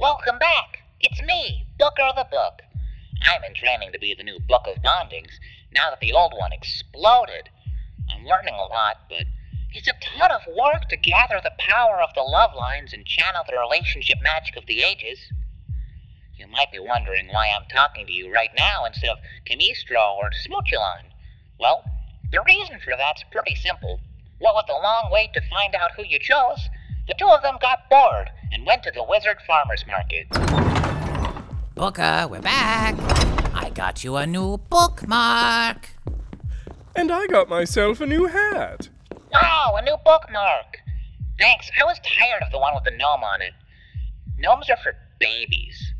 Welcome back. It's me, Booker the Book. I'm in training to be the new Book of Bondings now that the old one exploded. I'm learning a lot, but it's a ton of work to gather the power of the love lines and channel the relationship magic of the ages. You might be wondering why I'm talking to you right now instead of Camistro or Smoochulon. Well, the reason for that's pretty simple. What with the long wait to find out who you chose, the two of them got bored and went to the Wizard Farmers Market. Booker, we're back. I got you a new bookmark. And I got myself a new hat. Oh, a new bookmark. Thanks. I was tired of the one with the gnome on it. Gnomes are for babies.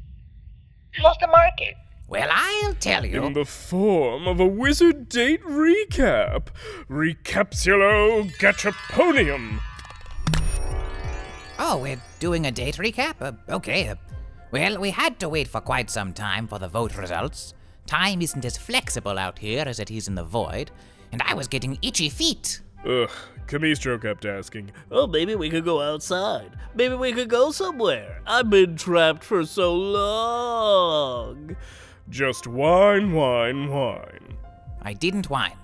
How's the market? Well, I'll tell you. In the form of a wizard date recap. Recapsulo Gachaponium. Oh, we're doing a date recap? Uh, okay. Uh, well, we had to wait for quite some time for the vote results. Time isn't as flexible out here as it is in the void, and I was getting itchy feet. Ugh, Camistro kept asking. Oh, maybe we could go outside. Maybe we could go somewhere. I've been trapped for so long. Just wine, wine, wine. I didn't whine.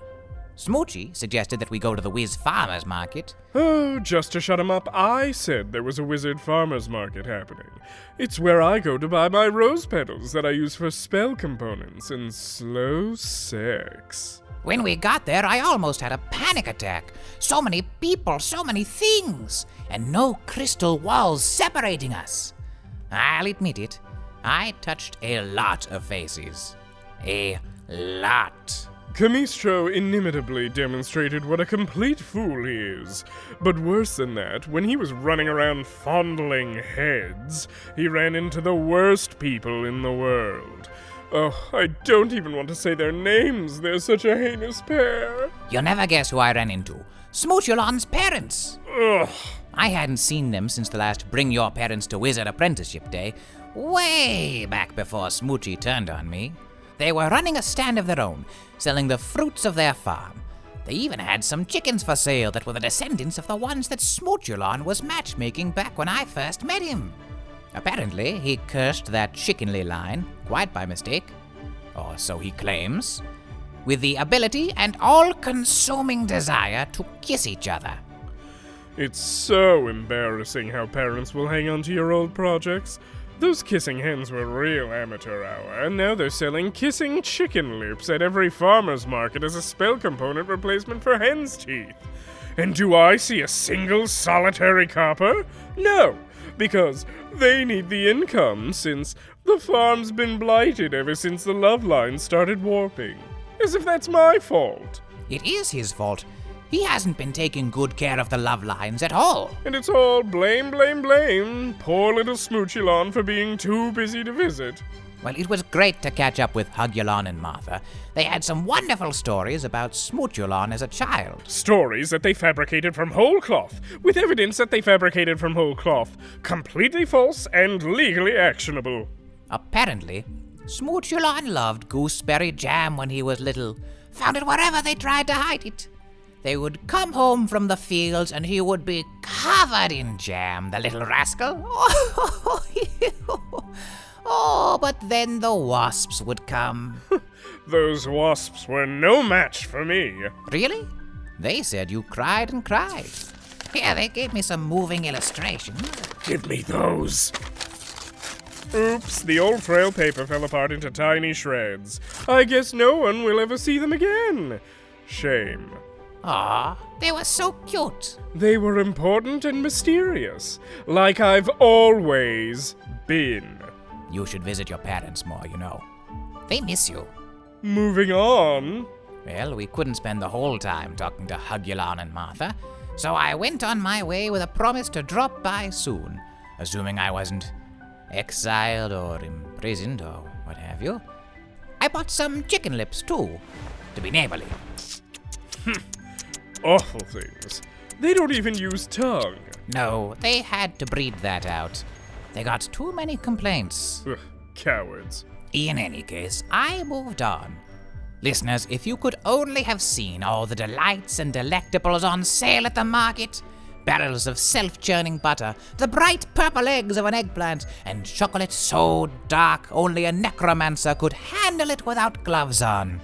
Smoochy suggested that we go to the Wiz Farmers Market. Oh, just to shut him up, I said there was a wizard farmer's market happening. It's where I go to buy my rose petals that I use for spell components and slow sex. When we got there, I almost had a panic attack. So many people, so many things, and no crystal walls separating us. I'll admit it, I touched a lot of faces. A lot. Camistro inimitably demonstrated what a complete fool he is. But worse than that, when he was running around fondling heads, he ran into the worst people in the world. Oh, I don't even want to say their names. They're such a heinous pair. You'll never guess who I ran into. Smoochulon's parents. Ugh. I hadn't seen them since the last Bring Your Parents to Wizard Apprenticeship Day, way back before Smoochy turned on me. They were running a stand of their own, selling the fruits of their farm. They even had some chickens for sale that were the descendants of the ones that Smoochulon was matchmaking back when I first met him. Apparently, he cursed that chickenly line, quite by mistake, or so he claims, with the ability and all consuming desire to kiss each other. It's so embarrassing how parents will hang on to your old projects. Those kissing hens were real amateur hour, and now they're selling kissing chicken lips at every farmer's market as a spell component replacement for hen's teeth. And do I see a single solitary copper? No, because they need the income since the farm's been blighted ever since the love line started warping. As if that's my fault. It is his fault. He hasn't been taking good care of the love lines at all. And it's all blame, blame, blame. Poor little Smoochulon for being too busy to visit. Well, it was great to catch up with Hugulon and Martha. They had some wonderful stories about Smoochulon as a child. Stories that they fabricated from whole cloth, with evidence that they fabricated from whole cloth. Completely false and legally actionable. Apparently, Smoochulon loved gooseberry jam when he was little. Found it wherever they tried to hide it. They would come home from the fields and he would be covered in jam, the little rascal. Oh, but then the wasps would come. Those wasps were no match for me. Really? They said you cried and cried. Here, they gave me some moving illustrations. Give me those. Oops, the old frail paper fell apart into tiny shreds. I guess no one will ever see them again. Shame. Ah, they were so cute. They were important and mysterious, like I've always been. You should visit your parents more, you know. They miss you. Moving on. Well, we couldn't spend the whole time talking to Hugulon and Martha, so I went on my way with a promise to drop by soon, assuming I wasn't exiled or imprisoned or what have you. I bought some chicken lips too, to be neighborly. Awful things. They don't even use tongue. No, they had to breed that out. They got too many complaints. Ugh, cowards. In any case, I moved on. Listeners, if you could only have seen all the delights and delectables on sale at the market, barrels of self churning butter, the bright purple eggs of an eggplant, and chocolate so dark only a necromancer could handle it without gloves on.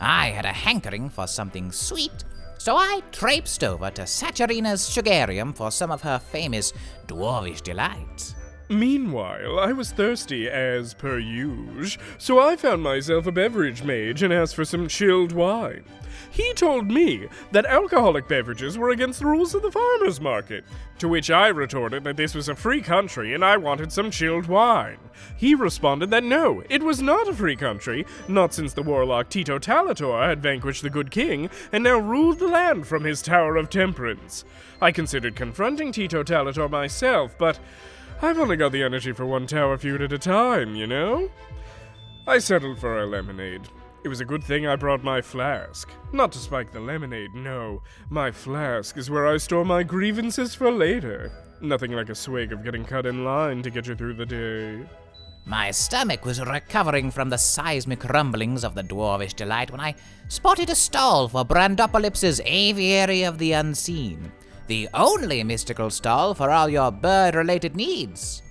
I had a hankering for something sweet, so I traipsed over to Saturina's Sugarium for some of her famous dwarvish delights. Meanwhile, I was thirsty as per usual, so I found myself a beverage mage and asked for some chilled wine. He told me that alcoholic beverages were against the rules of the farmer's market, to which I retorted that this was a free country and I wanted some chilled wine. He responded that no, it was not a free country, not since the warlock Tito Talator had vanquished the good king and now ruled the land from his Tower of Temperance. I considered confronting Tito Talator myself, but I've only got the energy for one tower feud at a time, you know? I settled for a lemonade. It was a good thing I brought my flask. Not to spike the lemonade, no. My flask is where I store my grievances for later. Nothing like a swig of getting cut in line to get you through the day. My stomach was recovering from the seismic rumblings of the dwarvish delight when I spotted a stall for Brandopolyps's Aviary of the Unseen, the only mystical stall for all your bird related needs.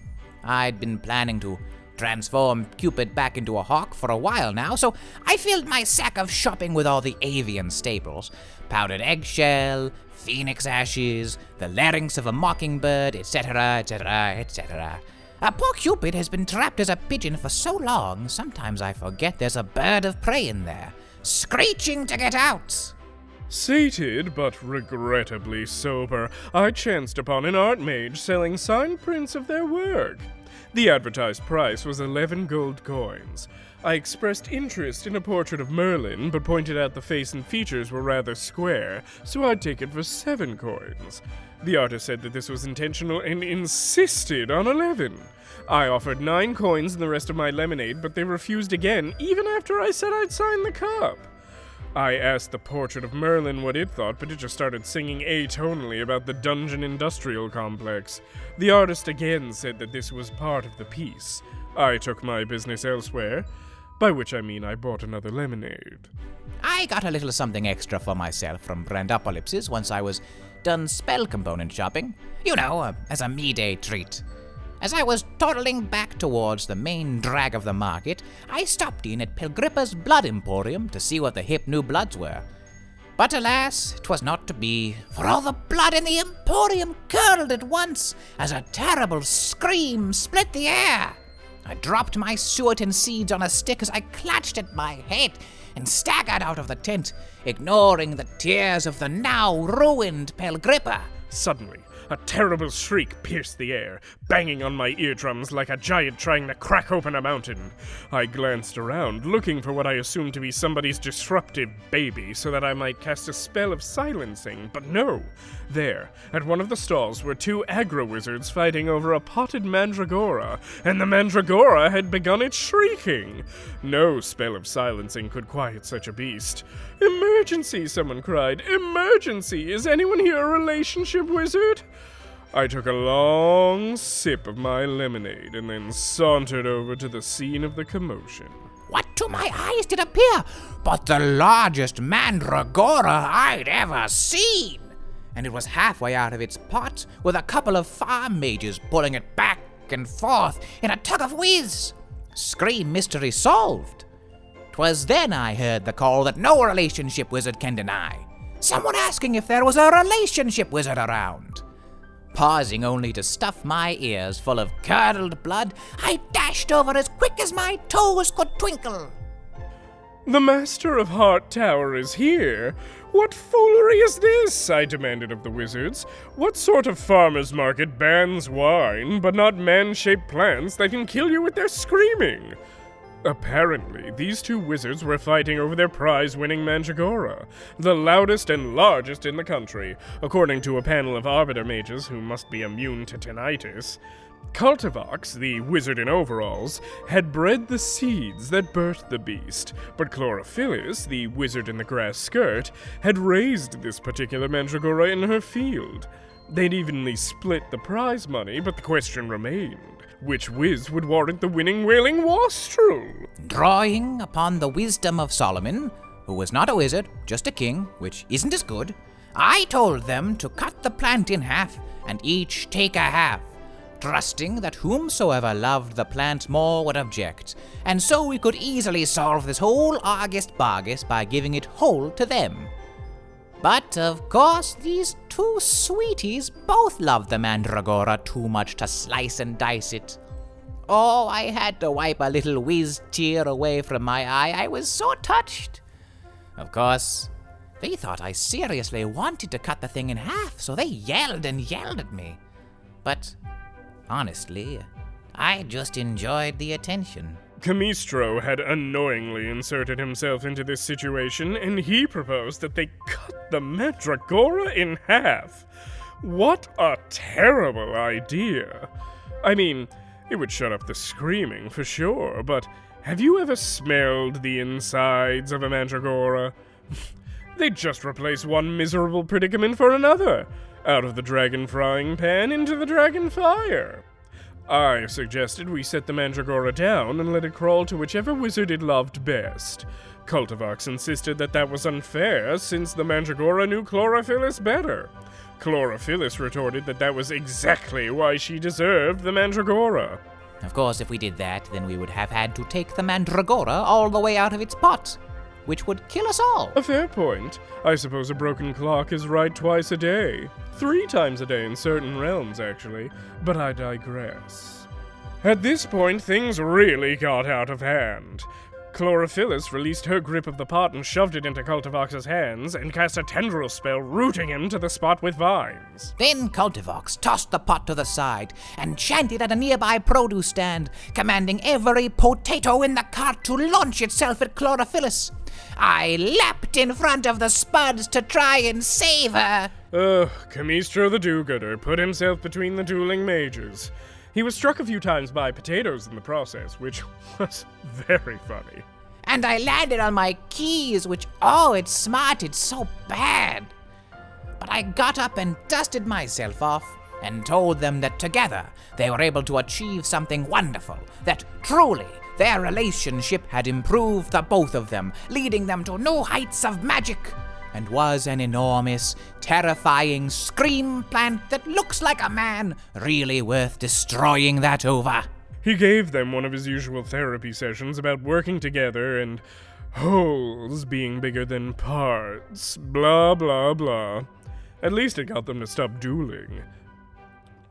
I'd been planning to transform Cupid back into a hawk for a while now, so I filled my sack of shopping with all the avian staples powdered eggshell, phoenix ashes, the larynx of a mockingbird, etc., etc., etc. Uh, poor Cupid has been trapped as a pigeon for so long, sometimes I forget there's a bird of prey in there, screeching to get out. Sated, but regrettably sober, I chanced upon an art mage selling signed prints of their work. The advertised price was 11 gold coins. I expressed interest in a portrait of Merlin, but pointed out the face and features were rather square, so I'd take it for 7 coins. The artist said that this was intentional and insisted on 11. I offered 9 coins and the rest of my lemonade, but they refused again, even after I said I'd sign the cup. I asked the portrait of Merlin what it thought, but it just started singing atonally about the dungeon industrial complex. The artist again said that this was part of the piece. I took my business elsewhere, by which I mean I bought another lemonade. I got a little something extra for myself from Brandopolypses once I was done spell component shopping. You know, uh, as a me day treat. As I was toddling back towards the main drag of the market, I stopped in at Pelgrippa's Blood Emporium to see what the hip new bloods were. But alas, 'twas not to be, for all the blood in the Emporium curdled at once as a terrible scream split the air. I dropped my suet and seeds on a stick as I clutched at my head and staggered out of the tent, ignoring the tears of the now ruined Pelgrippa. Suddenly, a terrible shriek pierced the air, banging on my eardrums like a giant trying to crack open a mountain. I glanced around, looking for what I assumed to be somebody's disruptive baby so that I might cast a spell of silencing, but no. There, at one of the stalls, were two aggro wizards fighting over a potted mandragora, and the mandragora had begun its shrieking. No spell of silencing could quiet such a beast. Emergency, someone cried. Emergency! Is anyone here a relationship wizard? I took a long sip of my lemonade and then sauntered over to the scene of the commotion. What to my eyes did appear but the largest mandragora I'd ever seen? And it was halfway out of its pot with a couple of farm mages pulling it back and forth in a tug of whiz. Scream mystery solved. 'Twas then I heard the call that no relationship wizard can deny. Someone asking if there was a relationship wizard around. Pausing only to stuff my ears full of curdled blood, I dashed over as quick as my toes could twinkle. The Master of Heart Tower is here. What foolery is this? I demanded of the wizards. What sort of farmer's market bans wine, but not man shaped plants that can kill you with their screaming? Apparently, these two wizards were fighting over their prize winning Mandragora, the loudest and largest in the country, according to a panel of arbiter mages who must be immune to tinnitus. Cultivox, the wizard in overalls, had bred the seeds that birthed the beast, but Chlorophyllus, the wizard in the grass skirt, had raised this particular Mandragora in her field. They'd evenly split the prize money, but the question remained which whiz would warrant the winning wailing wastrel? Drawing upon the wisdom of Solomon, who was not a wizard, just a king, which isn't as good, I told them to cut the plant in half and each take a half, trusting that whomsoever loved the plant more would object, and so we could easily solve this whole Argus Bargus by giving it whole to them. But of course, these two sweeties both loved the mandragora too much to slice and dice it. Oh, I had to wipe a little whiz tear away from my eye. I was so touched. Of course, they thought I seriously wanted to cut the thing in half, so they yelled and yelled at me. But honestly, I just enjoyed the attention. Camistro had unknowingly inserted himself into this situation, and he proposed that they cut the Mandragora in half. What a terrible idea! I mean, it would shut up the screaming for sure, but have you ever smelled the insides of a Mandragora? They'd just replace one miserable predicament for another. Out of the dragon frying pan into the dragon fire. I suggested we set the Mandragora down and let it crawl to whichever wizard it loved best. Cultivox insisted that that was unfair since the Mandragora knew Chlorophyllus better. Chlorophyllus retorted that that was exactly why she deserved the Mandragora. Of course, if we did that, then we would have had to take the Mandragora all the way out of its pot, which would kill us all. A fair point. I suppose a broken clock is right twice a day. Three times a day in certain realms, actually. But I digress. At this point, things really got out of hand. Chlorophyllus released her grip of the pot and shoved it into Cultivox's hands and cast a tendril spell rooting him to the spot with vines. Then Cultivox tossed the pot to the side and chanted at a nearby produce stand, commanding every potato in the cart to launch itself at Chlorophyllus. I leapt in front of the spuds to try and save her. Ugh, Camistro the do-gooder put himself between the dueling mages. He was struck a few times by potatoes in the process, which was very funny. And I landed on my keys, which, oh, it smarted so bad. But I got up and dusted myself off and told them that together they were able to achieve something wonderful, that truly their relationship had improved the both of them, leading them to new heights of magic, and was an enormous, terrifying scream plant that looks like a man, really worth destroying that over. He gave them one of his usual therapy sessions about working together and wholes being bigger than parts. Blah, blah, blah. At least it got them to stop dueling.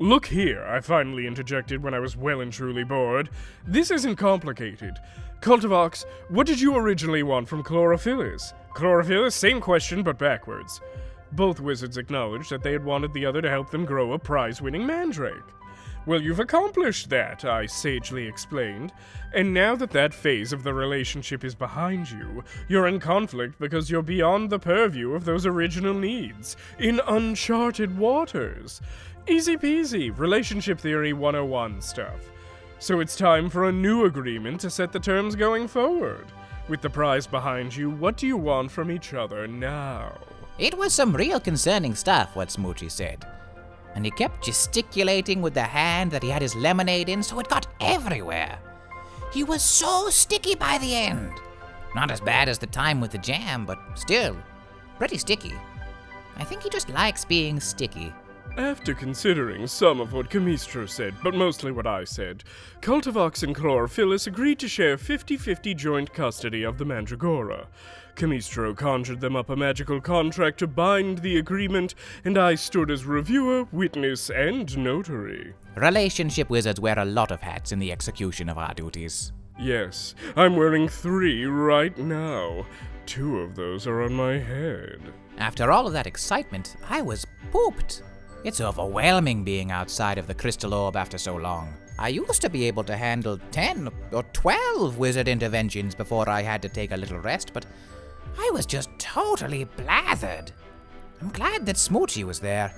Look here, I finally interjected when I was well and truly bored. This isn't complicated. Cultivox, what did you originally want from Chlorophyllus? Chlorophyllus, same question but backwards. Both wizards acknowledged that they had wanted the other to help them grow a prize winning mandrake. Well, you've accomplished that, I sagely explained. And now that that phase of the relationship is behind you, you're in conflict because you're beyond the purview of those original needs, in uncharted waters. Easy peasy, relationship theory 101 stuff. So it's time for a new agreement to set the terms going forward. With the prize behind you, what do you want from each other now? It was some real concerning stuff, what Smoochie said. And he kept gesticulating with the hand that he had his lemonade in, so it got everywhere. He was so sticky by the end. Not as bad as the time with the jam, but still, pretty sticky. I think he just likes being sticky. After considering some of what Camistro said, but mostly what I said, Cultivox and Chlorophyllus agreed to share 50 50 joint custody of the Mandragora. Camistro conjured them up a magical contract to bind the agreement, and I stood as reviewer, witness, and notary. Relationship wizards wear a lot of hats in the execution of our duties. Yes, I'm wearing three right now. Two of those are on my head. After all of that excitement, I was pooped. It's overwhelming being outside of the crystal orb after so long. I used to be able to handle 10 or 12 wizard interventions before I had to take a little rest, but I was just totally blathered. I'm glad that Smoochie was there.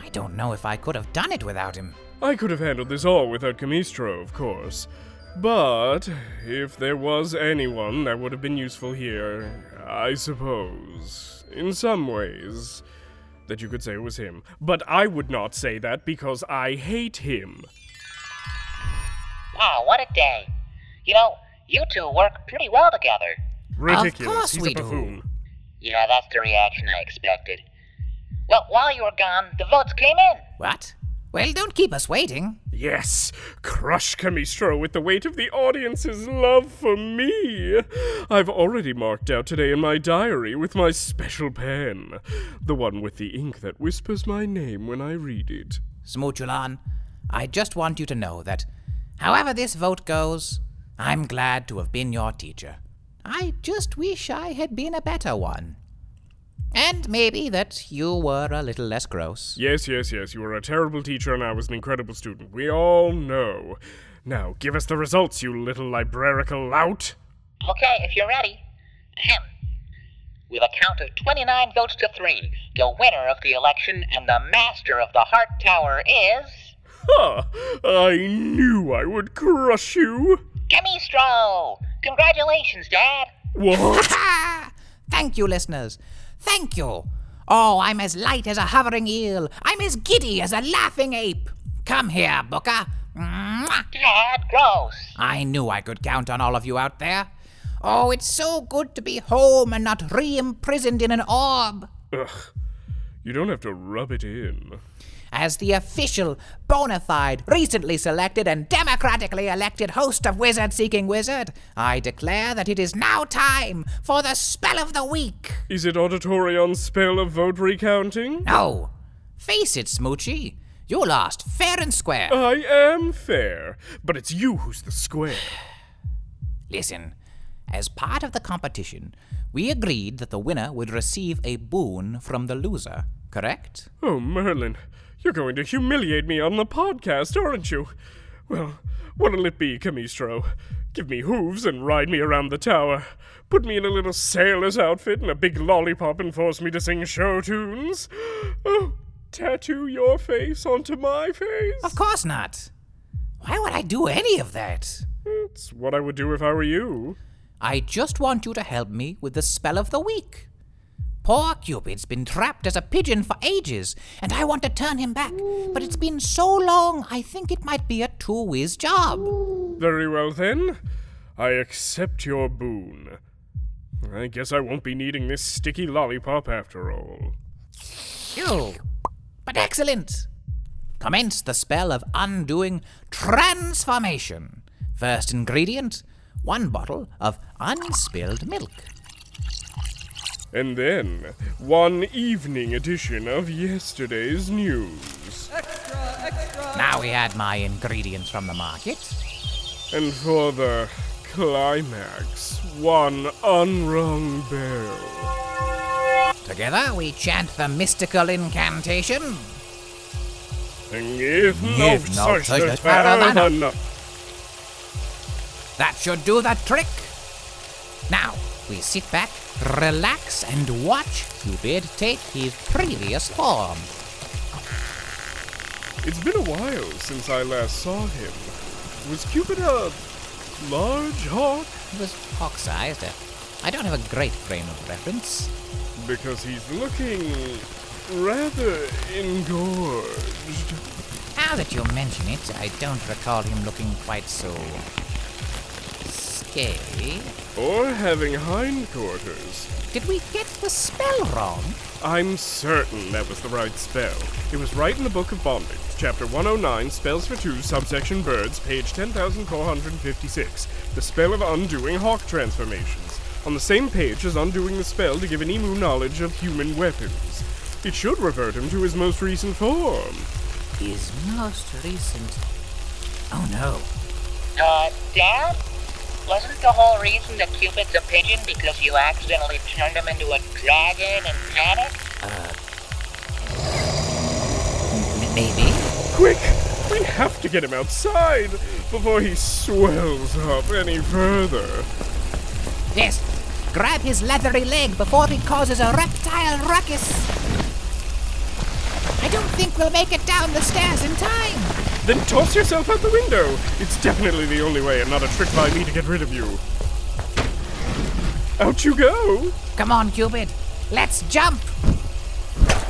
I don't know if I could have done it without him. I could have handled this all without Camistro, of course. But if there was anyone that would have been useful here, I suppose, in some ways, that you could say it was him. But I would not say that because I hate him. Wow, what a day. You know, you two work pretty well together. Ridiculous. course He's we a do. Yeah, that's the reaction I expected. Well, while you were gone, the votes came in. What? Well, don't keep us waiting. Yes, crush Camistro with the weight of the audience's love for me. I've already marked out today in my diary with my special pen, the one with the ink that whispers my name when I read it. Smoochulon, I just want you to know that, however this vote goes, I'm glad to have been your teacher. I just wish I had been a better one. And maybe that you were a little less gross. Yes, yes, yes, you were a terrible teacher and I was an incredible student. We all know. Now, give us the results, you little librarical lout. Okay, if you're ready. Ahem. With a count of 29 votes to 3, the winner of the election and the master of the Heart Tower is. Ha! I knew I would crush you. Camistro! Congratulations, Dad! What? Thank you, listeners. Thank you. Oh, I'm as light as a hovering eel. I'm as giddy as a laughing ape. Come here, Booker. Mwah! Dad, gross! I knew I could count on all of you out there. Oh, it's so good to be home and not re imprisoned in an orb. Ugh. You don't have to rub it in. As the official, bona fide, recently selected, and democratically elected host of Wizard Seeking Wizard, I declare that it is now time for the spell of the week. Is it Auditorion's spell of vote recounting? No, face it, Smoochie. You lost fair and square. I am fair, but it's you who's the square. Listen, as part of the competition, we agreed that the winner would receive a boon from the loser, correct? Oh, Merlin, you're going to humiliate me on the podcast, aren't you? Well, what'll it be, Camistro? Give me hooves and ride me around the tower. Put me in a little sailor's outfit and a big lollipop and force me to sing show tunes. Oh, tattoo your face onto my face? Of course not. Why would I do any of that? It's what I would do if I were you. I just want you to help me with the spell of the week. Poor Cupid's been trapped as a pigeon for ages, and I want to turn him back. But it's been so long, I think it might be a two whiz job. Very well then. I accept your boon. I guess I won't be needing this sticky lollipop after all. Phew. But excellent. Commence the spell of undoing transformation. First ingredient one bottle of unspilled milk. And then, one evening edition of yesterday's news. Now we add my ingredients from the market. And for the climax, one unrung bell. Together we chant the mystical incantation. Give Give no no such such a further than- than That should do the trick. Now we sit back, relax, and watch Cupid take his previous form. It's been a while since I last saw him. Was Cupid a large hawk? He was hawk-sized. Uh, I don't have a great frame of reference. Because he's looking rather engorged. Now that you mention it, I don't recall him looking quite so scaly. Or having hindquarters. Did we get the spell wrong? I'm certain that was the right spell. It was right in the Book of Bondage, Chapter 109, Spells for Two, subsection Birds, page 10456. The spell of undoing hawk transformations. On the same page as undoing the spell to give an emu knowledge of human weapons. It should revert him to his most recent form. His most recent. Oh no. Uh, Dad? Wasn't the whole reason that Cupid's a pigeon because you accidentally turned him into a dragon and panic? Uh, m- maybe? Quick! We have to get him outside before he swells up any further. Yes. Grab his leathery leg before he causes a reptile ruckus. I don't think we'll make it down the stairs in time. Then toss yourself out the window. It's definitely the only way and not a trick by me to get rid of you. Out you go! Come on, Cupid. Let's jump.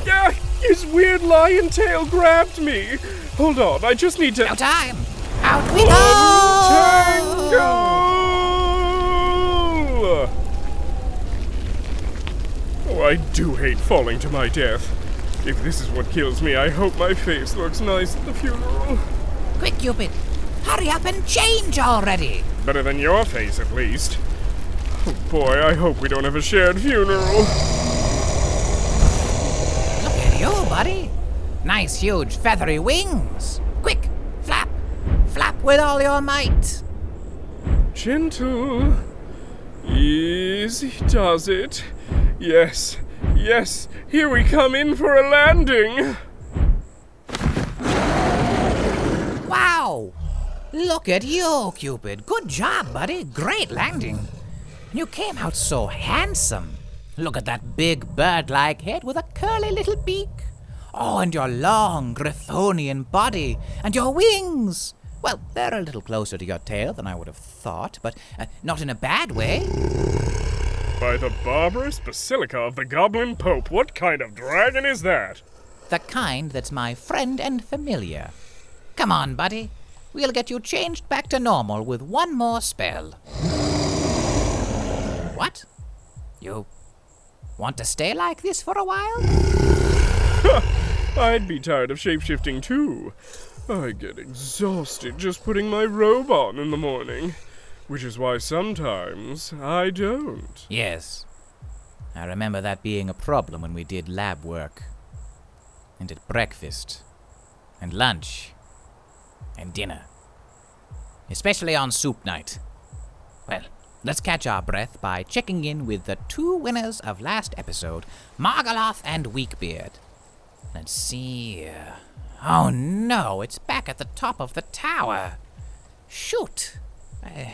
Ah, his weird lion tail grabbed me. Hold on, I just need to. No time. Out we go. Oh, I do hate falling to my death. If this is what kills me, I hope my face looks nice at the funeral. Quick, Cupid! Hurry up and change already! Better than your face, at least. Oh boy, I hope we don't have a shared funeral. Look at you, buddy! Nice, huge, feathery wings! Quick, flap! Flap with all your might! Gentle. Easy does it. Yes, yes, here we come in for a landing. Wow! Look at you, Cupid. Good job, buddy. Great landing. You came out so handsome. Look at that big bird like head with a curly little beak. Oh, and your long Griffonian body, and your wings. Well, they're a little closer to your tail than I would have thought, but uh, not in a bad way. By the barbarous basilica of the Goblin Pope, what kind of dragon is that? The kind that's my friend and familiar. Come on, buddy. We'll get you changed back to normal with one more spell. What? You want to stay like this for a while? I'd be tired of shapeshifting too. I get exhausted just putting my robe on in the morning, which is why sometimes I don't. Yes. I remember that being a problem when we did lab work. And at breakfast. And lunch. And dinner. Especially on soup night. Well, let's catch our breath by checking in with the two winners of last episode, Margaloth and Weakbeard. Let's see. uh, Oh no, it's back at the top of the tower. Shoot. Uh,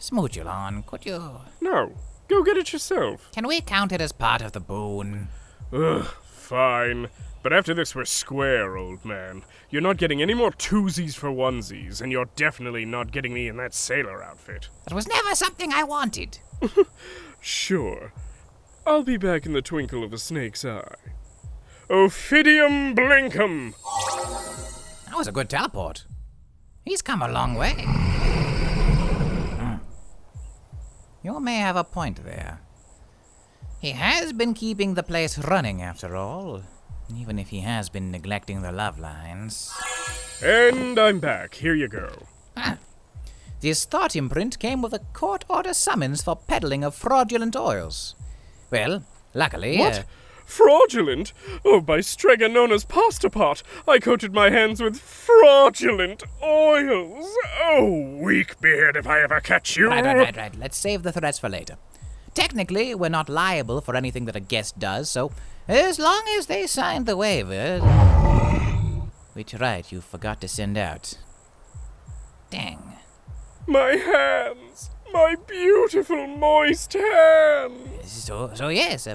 Smoochulon, could you. No, go get it yourself. Can we count it as part of the boon? Ugh, fine. But after this, we're square, old man. You're not getting any more twosies for onesies, and you're definitely not getting me in that sailor outfit. That was never something I wanted. Sure. I'll be back in the twinkle of a snake's eye. Ophidium Blinkum! That was a good teleport. He's come a long way. You may have a point there. He has been keeping the place running, after all, even if he has been neglecting the love lines. And I'm back. Here you go. This thought imprint came with a court order summons for peddling of fraudulent oils. Well, luckily. What? uh, Fraudulent? Oh, by Strega known as pasta pot, I coated my hands with fraudulent oils. Oh, Weakbeard if I ever catch you. Right, right, right, right. Let's save the threats for later. Technically, we're not liable for anything that a guest does, so as long as they signed the waiver. Which, right, you forgot to send out. Dang. My hands! My beautiful, moist hands! So, so yes,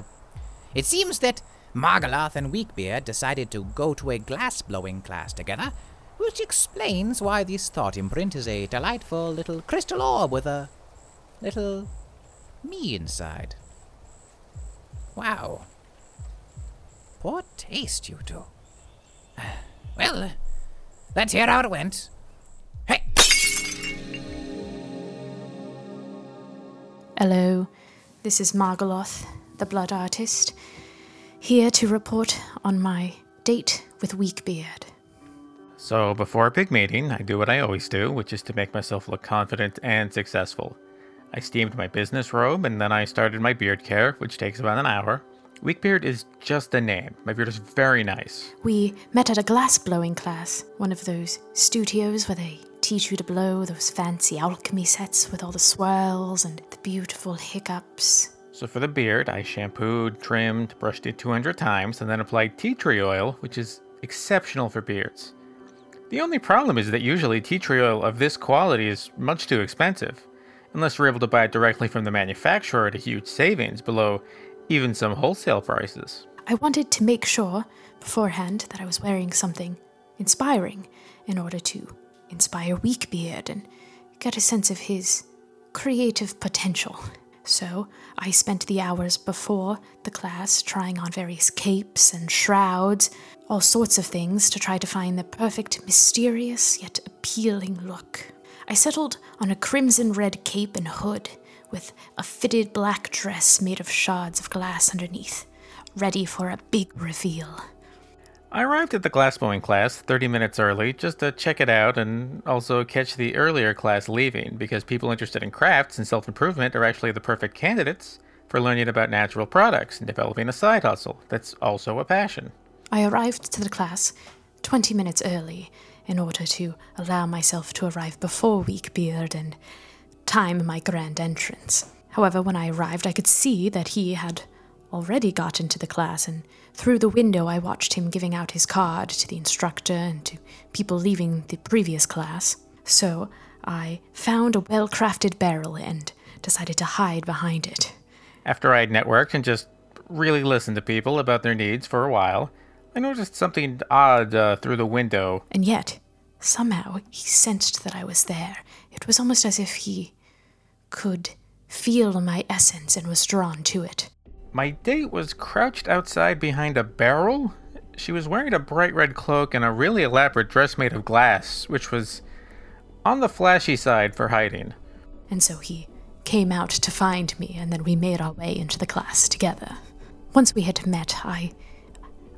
it seems that Margaloth and Weakbeard decided to go to a glass blowing class together, which explains why this thought imprint is a delightful little crystal orb with a little me inside. Wow. Poor taste, you two. Well, let's hear how it went. Hey! Hello, this is Margaloth, the blood artist, here to report on my date with Weakbeard. So, before a big meeting, I do what I always do, which is to make myself look confident and successful. I steamed my business robe and then I started my beard care, which takes about an hour. Weakbeard is just a name. My beard is very nice. We met at a glass blowing class, one of those studios where they teach you to blow those fancy alchemy sets with all the swirls and the beautiful hiccups. So, for the beard, I shampooed, trimmed, brushed it 200 times, and then applied tea tree oil, which is exceptional for beards. The only problem is that usually tea tree oil of this quality is much too expensive, unless you're able to buy it directly from the manufacturer at a huge savings below even some wholesale prices. I wanted to make sure beforehand that I was wearing something inspiring in order to inspire Weakbeard and get a sense of his creative potential. So I spent the hours before the class trying on various capes and shrouds, all sorts of things to try to find the perfect, mysterious yet appealing look. I settled on a crimson red cape and hood with a fitted black dress made of shards of glass underneath, ready for a big reveal. I arrived at the glassblowing class 30 minutes early just to check it out and also catch the earlier class leaving because people interested in crafts and self improvement are actually the perfect candidates for learning about natural products and developing a side hustle that's also a passion. I arrived to the class 20 minutes early in order to allow myself to arrive before Weakbeard and time my grand entrance. However, when I arrived, I could see that he had already got into the class, and through the window I watched him giving out his card to the instructor and to people leaving the previous class. So I found a well crafted barrel and decided to hide behind it. After I'd networked and just really listened to people about their needs for a while, I noticed something odd uh, through the window. And yet, somehow, he sensed that I was there. It was almost as if he could feel my essence and was drawn to it. My date was crouched outside behind a barrel. She was wearing a bright red cloak and a really elaborate dress made of glass, which was on the flashy side for hiding. And so he came out to find me, and then we made our way into the class together. Once we had met, I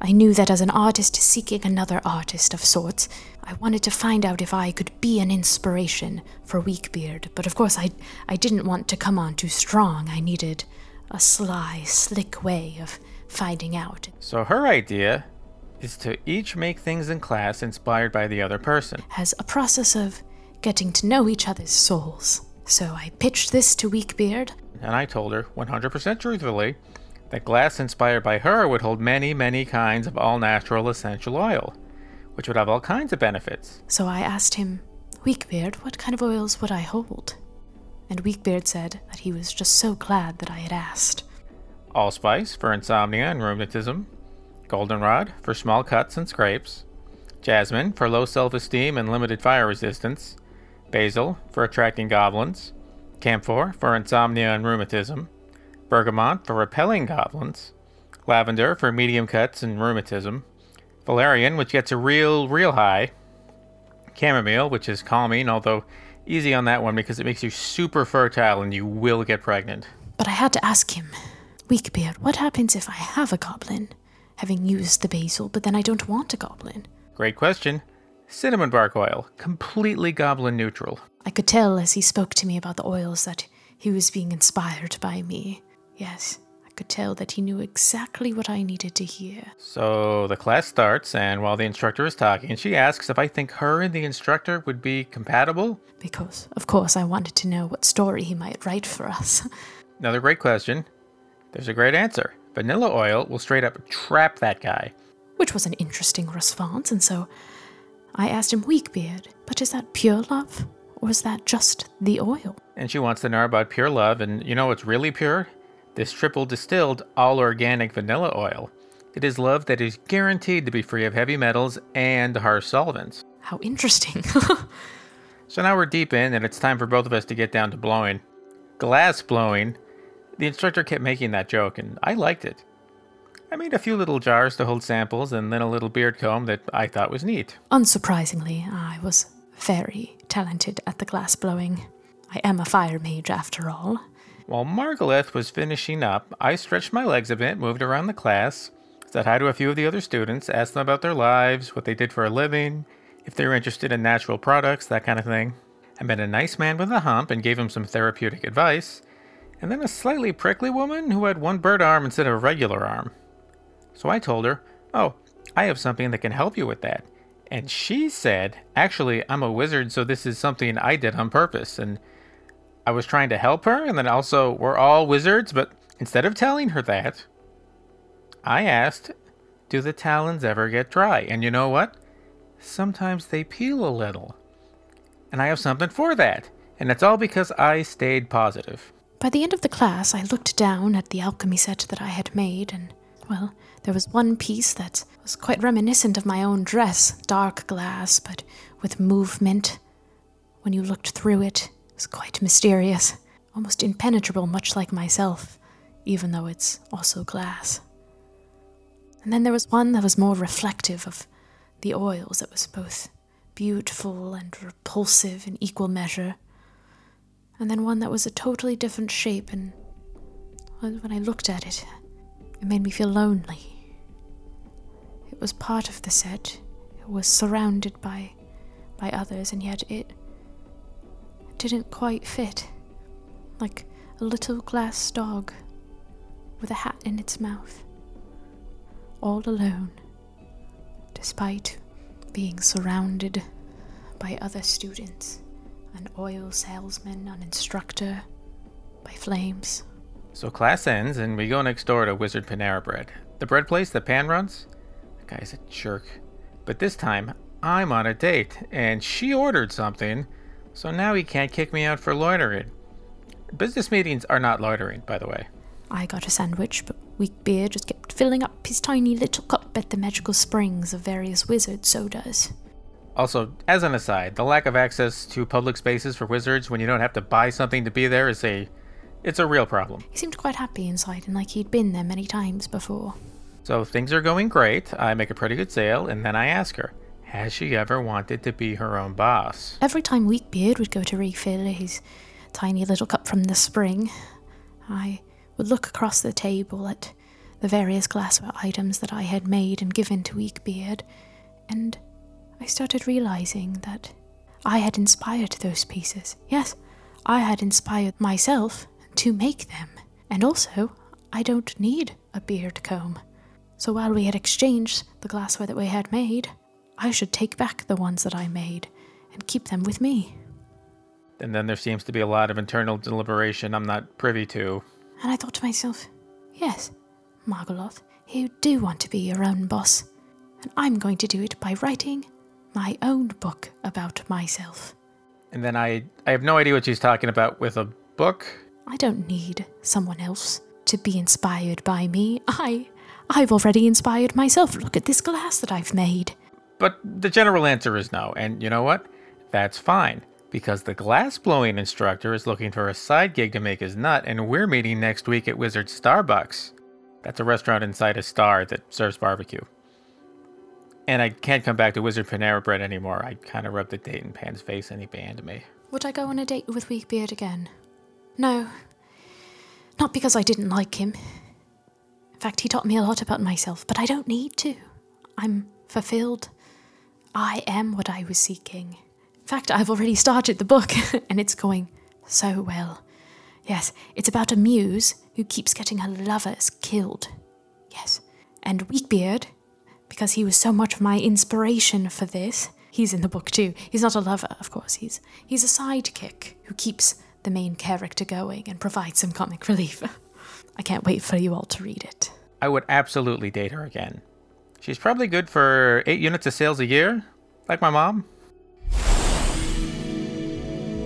I knew that as an artist seeking another artist of sorts, I wanted to find out if I could be an inspiration for Weakbeard, but of course I I didn't want to come on too strong. I needed a sly, slick way of finding out. So her idea is to each make things in class inspired by the other person. As a process of getting to know each other's souls. So I pitched this to Weakbeard. And I told her, 100% truthfully, that glass inspired by her would hold many, many kinds of all natural essential oil, which would have all kinds of benefits. So I asked him, Weakbeard, what kind of oils would I hold? And Weakbeard said that he was just so glad that I had asked. Allspice for insomnia and rheumatism, goldenrod for small cuts and scrapes, jasmine for low self esteem and limited fire resistance, basil for attracting goblins, camphor for insomnia and rheumatism, bergamot for repelling goblins, lavender for medium cuts and rheumatism, valerian, which gets a real, real high, chamomile, which is calming, although easy on that one because it makes you super fertile and you will get pregnant. But I had to ask him, Weakbeard, what happens if I have a goblin? Having used the basil, but then I don't want a goblin. Great question. Cinnamon bark oil, completely goblin neutral. I could tell as he spoke to me about the oils that he was being inspired by me. Yes, could tell that he knew exactly what I needed to hear. So the class starts, and while the instructor is talking, she asks if I think her and the instructor would be compatible. Because, of course, I wanted to know what story he might write for us. Another great question. There's a great answer. Vanilla oil will straight up trap that guy. Which was an interesting response, and so I asked him, Weakbeard, but is that pure love? Or is that just the oil? And she wants to know about pure love, and you know what's really pure? This triple distilled, all organic vanilla oil. It is love that is guaranteed to be free of heavy metals and harsh solvents. How interesting. So now we're deep in, and it's time for both of us to get down to blowing. Glass blowing. The instructor kept making that joke, and I liked it. I made a few little jars to hold samples, and then a little beard comb that I thought was neat. Unsurprisingly, I was very talented at the glass blowing. I am a fire mage after all. While Margaloth was finishing up, I stretched my legs a bit, moved around the class, said hi to a few of the other students, asked them about their lives, what they did for a living, if they were interested in natural products, that kind of thing. I met a nice man with a hump and gave him some therapeutic advice, and then a slightly prickly woman who had one bird arm instead of a regular arm. So I told her, Oh, I have something that can help you with that. And she said, Actually, I'm a wizard, so this is something I did on purpose. And I was trying to help her, and then also, we're all wizards, but instead of telling her that, I asked, Do the talons ever get dry? And you know what? Sometimes they peel a little. And I have something for that. And it's all because I stayed positive. By the end of the class, I looked down at the alchemy set that I had made, and, well, there was one piece that was quite reminiscent of my own dress dark glass, but with movement. When you looked through it, was quite mysterious, almost impenetrable, much like myself, even though it's also glass. And then there was one that was more reflective of the oils, that was both beautiful and repulsive in equal measure and then one that was a totally different shape, and when I looked at it, it made me feel lonely. It was part of the set. It was surrounded by by others, and yet it didn't quite fit. Like a little glass dog with a hat in its mouth. All alone, despite being surrounded by other students an oil salesman, an instructor, by flames. So class ends, and we go next door to Wizard Panera Bread. The bread place that Pan runs? That guy's a jerk. But this time, I'm on a date, and she ordered something, so now he can't kick me out for loitering. Business meetings are not loitering, by the way. I got a sandwich, but Weakbeard just kept filling up his tiny little cup at the magical springs of various wizard sodas. Also, as an aside, the lack of access to public spaces for wizards when you don't have to buy something to be there is a it's a real problem. He seemed quite happy inside and like he'd been there many times before. So things are going great. I make a pretty good sale, and then I ask her, has she ever wanted to be her own boss? Every time Weakbeard would go to refill his tiny little cup from the spring, I would look across the table at the various glassware items that I had made and given to Weakbeard, and I started realizing that I had inspired those pieces. Yes, I had inspired myself to make them. And also, I don't need a beard comb. So while we had exchanged the glassware that we had made, I should take back the ones that I made and keep them with me. And then there seems to be a lot of internal deliberation I'm not privy to. And I thought to myself, yes, Margaloth, you do want to be your own boss. And I'm going to do it by writing my own book about myself. And then I I have no idea what she's talking about with a book. I don't need someone else to be inspired by me. I I've already inspired myself. Look at this glass that I've made. But the general answer is no. And you know what? That's fine. Because the glass blowing instructor is looking for a side gig to make his nut, and we're meeting next week at Wizard Starbucks. That's a restaurant inside a star that serves barbecue. And I can't come back to Wizard Panera Bread anymore. I kind of rubbed the date in Pan's face and he banned me. Would I go on a date with Weakbeard again? No. Not because I didn't like him. In fact, he taught me a lot about myself, but I don't need to. I'm fulfilled. I am what I was seeking. In fact, I've already started the book, and it's going so well. Yes, it's about a muse who keeps getting her lovers killed. Yes. And Weakbeard, because he was so much of my inspiration for this, he's in the book too. He's not a lover, of course. He's he's a sidekick who keeps the main character going and provides some comic relief. I can't wait for you all to read it. I would absolutely date her again. She's probably good for eight units of sales a year, like my mom.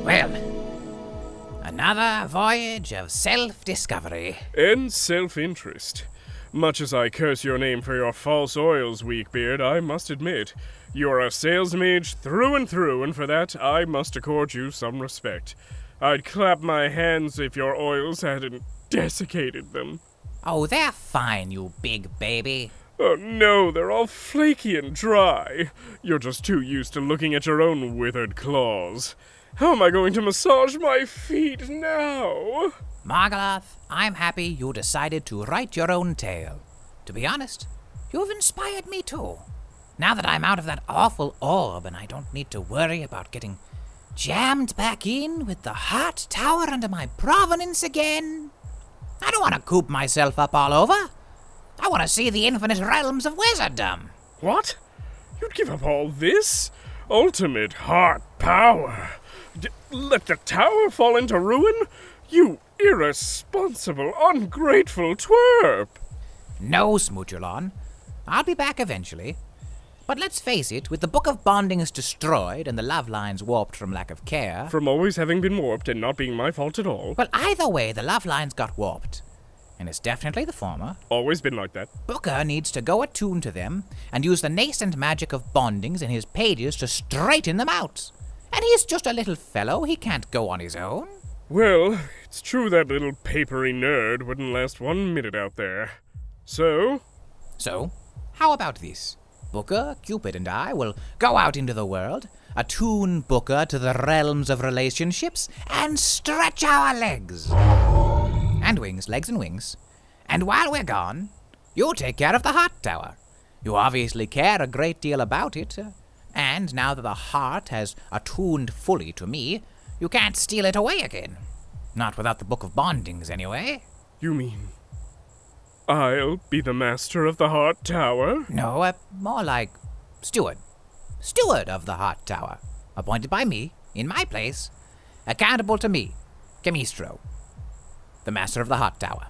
Well, another voyage of self discovery. And self interest. Much as I curse your name for your false oils, Weakbeard, I must admit, you're a sales mage through and through, and for that I must accord you some respect. I'd clap my hands if your oils hadn't desiccated them. Oh, they're fine, you big baby. Oh no, they're all flaky and dry. You're just too used to looking at your own withered claws. How am I going to massage my feet now? Margaloth, I'm happy you decided to write your own tale. To be honest, you've inspired me too. Now that I'm out of that awful orb and I don't need to worry about getting jammed back in with the heart tower under my provenance again. I don't want to coop myself up all over. I want to see the infinite realms of wizarddom. What? You'd give up all this? Ultimate heart power? D- let the tower fall into ruin? You irresponsible, ungrateful twerp! No, Smoochulon. I'll be back eventually. But let's face it, with the Book of Bondings destroyed and the love lines warped from lack of care. From always having been warped and not being my fault at all. Well, either way, the love lines got warped. And it's definitely the former. Always been like that. Booker needs to go attune to them and use the nascent magic of bondings in his pages to straighten them out. And he's just a little fellow, he can't go on his own. Well, it's true that little papery nerd wouldn't last one minute out there. So, So, how about this? Booker, Cupid, and I will go out into the world, attune Booker to the realms of relationships, and stretch our legs. And wings, legs and wings. And while we're gone, you take care of the Heart Tower. You obviously care a great deal about it, and now that the heart has attuned fully to me, you can't steal it away again. Not without the Book of Bondings, anyway. You mean I'll be the master of the Heart Tower? No, uh, more like steward. Steward of the Heart Tower. Appointed by me, in my place. Accountable to me, Chemistro, the master of the Heart Tower.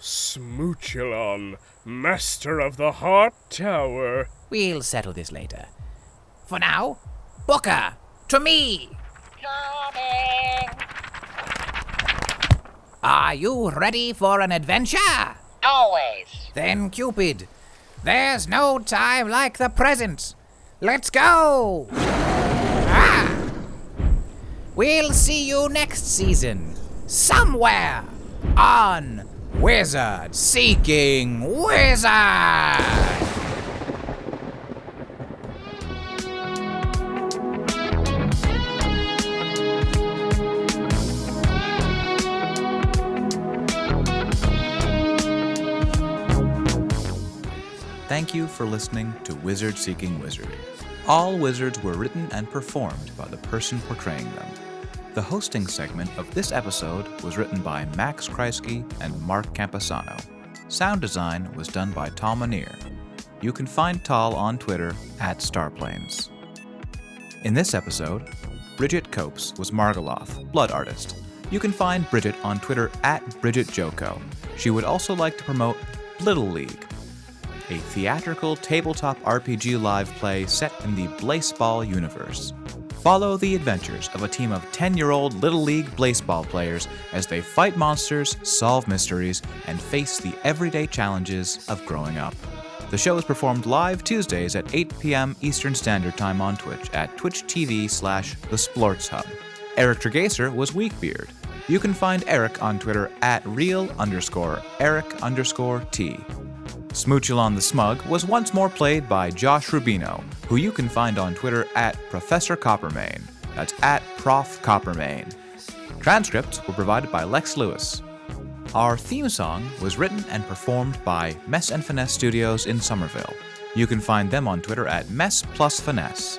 Smoochulon, master of the Heart Tower. We'll settle this later. For now, Booker, to me! Coming! Are you ready for an adventure? Always! Then, Cupid, there's no time like the present. Let's go! Ah! We'll see you next season, somewhere on Wizard Seeking Wizard! Thank you for listening to Wizard Seeking Wizard. All wizards were written and performed by the person portraying them. The hosting segment of this episode was written by Max Kreisky and Mark Camposano. Sound design was done by Tal Manier. You can find Tal on Twitter at Starplanes. In this episode, Bridget Copes was Margaloth, Blood Artist. You can find Bridget on Twitter at Bridget Joko. She would also like to promote Little League, a theatrical tabletop RPG live play set in the Blaseball universe. Follow the adventures of a team of 10 year old Little League baseball players as they fight monsters, solve mysteries, and face the everyday challenges of growing up. The show is performed live Tuesdays at 8 p.m. Eastern Standard Time on Twitch at twitch.tv slash the Splorts Hub. Eric Tregaser was Weakbeard. You can find Eric on Twitter at real underscore Eric underscore T. Smoochulon the Smug was once more played by Josh Rubino, who you can find on Twitter at Professor Coppermain. That's at Prof Coppermain. Transcripts were provided by Lex Lewis. Our theme song was written and performed by Mess and Finesse Studios in Somerville. You can find them on Twitter at Mess Plus Finesse.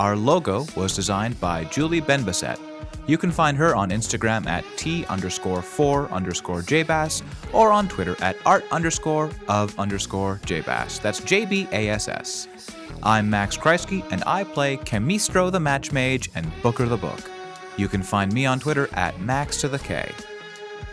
Our logo was designed by Julie Benbasset. You can find her on Instagram at T underscore 4 underscore JBass or on Twitter at art underscore of underscore JBass. That's J B A S S. I'm Max Kreisky and I play Chemistro the Match Mage and Booker the Book. You can find me on Twitter at Max to the K.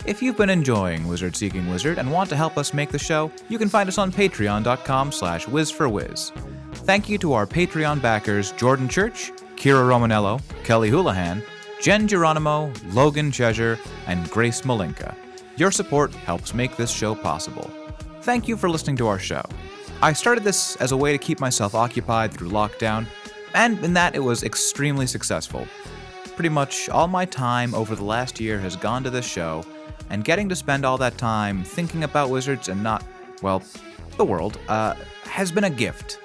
If you've been enjoying Wizard Seeking Wizard and want to help us make the show, you can find us on patreon.com slash whiz4whiz. Thank you to our Patreon backers Jordan Church, Kira Romanello, Kelly Houlihan, Jen Geronimo, Logan Cheshire, and Grace Malinka. Your support helps make this show possible. Thank you for listening to our show. I started this as a way to keep myself occupied through lockdown, and in that it was extremely successful. Pretty much all my time over the last year has gone to this show, and getting to spend all that time thinking about wizards and not, well, the world, uh, has been a gift.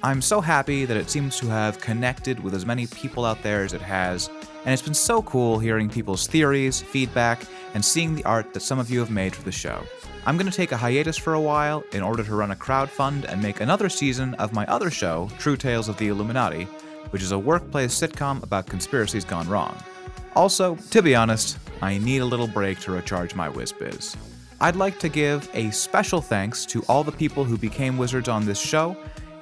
I'm so happy that it seems to have connected with as many people out there as it has, and it's been so cool hearing people's theories, feedback, and seeing the art that some of you have made for the show. I'm going to take a hiatus for a while in order to run a crowdfund and make another season of my other show, True Tales of the Illuminati, which is a workplace sitcom about conspiracies gone wrong. Also, to be honest, I need a little break to recharge my WizBiz. I'd like to give a special thanks to all the people who became wizards on this show.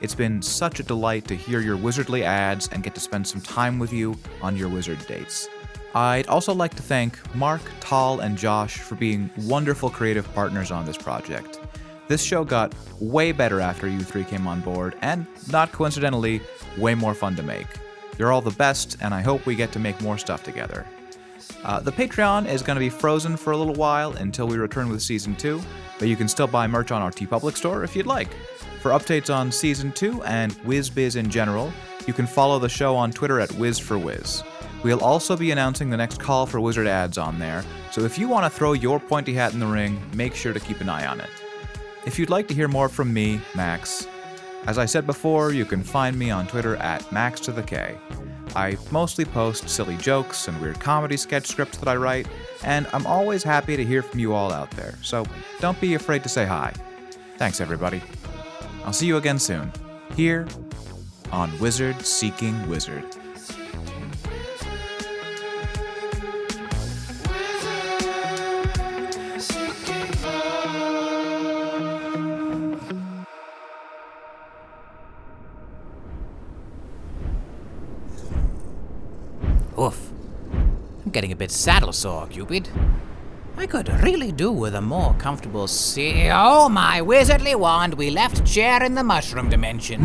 It's been such a delight to hear your wizardly ads and get to spend some time with you on your wizard dates. I'd also like to thank Mark, Tal, and Josh for being wonderful creative partners on this project. This show got way better after you three came on board, and not coincidentally, way more fun to make. You're all the best, and I hope we get to make more stuff together. Uh, the Patreon is going to be frozen for a little while until we return with Season 2, but you can still buy merch on our TeePublic store if you'd like. For updates on Season 2 and WizBiz in general, you can follow the show on Twitter at WizForWiz. We'll also be announcing the next call for Wizard ads on there, so if you want to throw your pointy hat in the ring, make sure to keep an eye on it. If you'd like to hear more from me, Max, as I said before, you can find me on Twitter at Max to the K. I mostly post silly jokes and weird comedy sketch scripts that I write, and I'm always happy to hear from you all out there, so don't be afraid to say hi. Thanks, everybody. I'll see you again soon, here on Wizard Seeking Wizard. Getting a bit saddle sore, Cupid. I could really do with a more comfortable seat. Oh, my wizardly wand, we left chair in the mushroom dimension.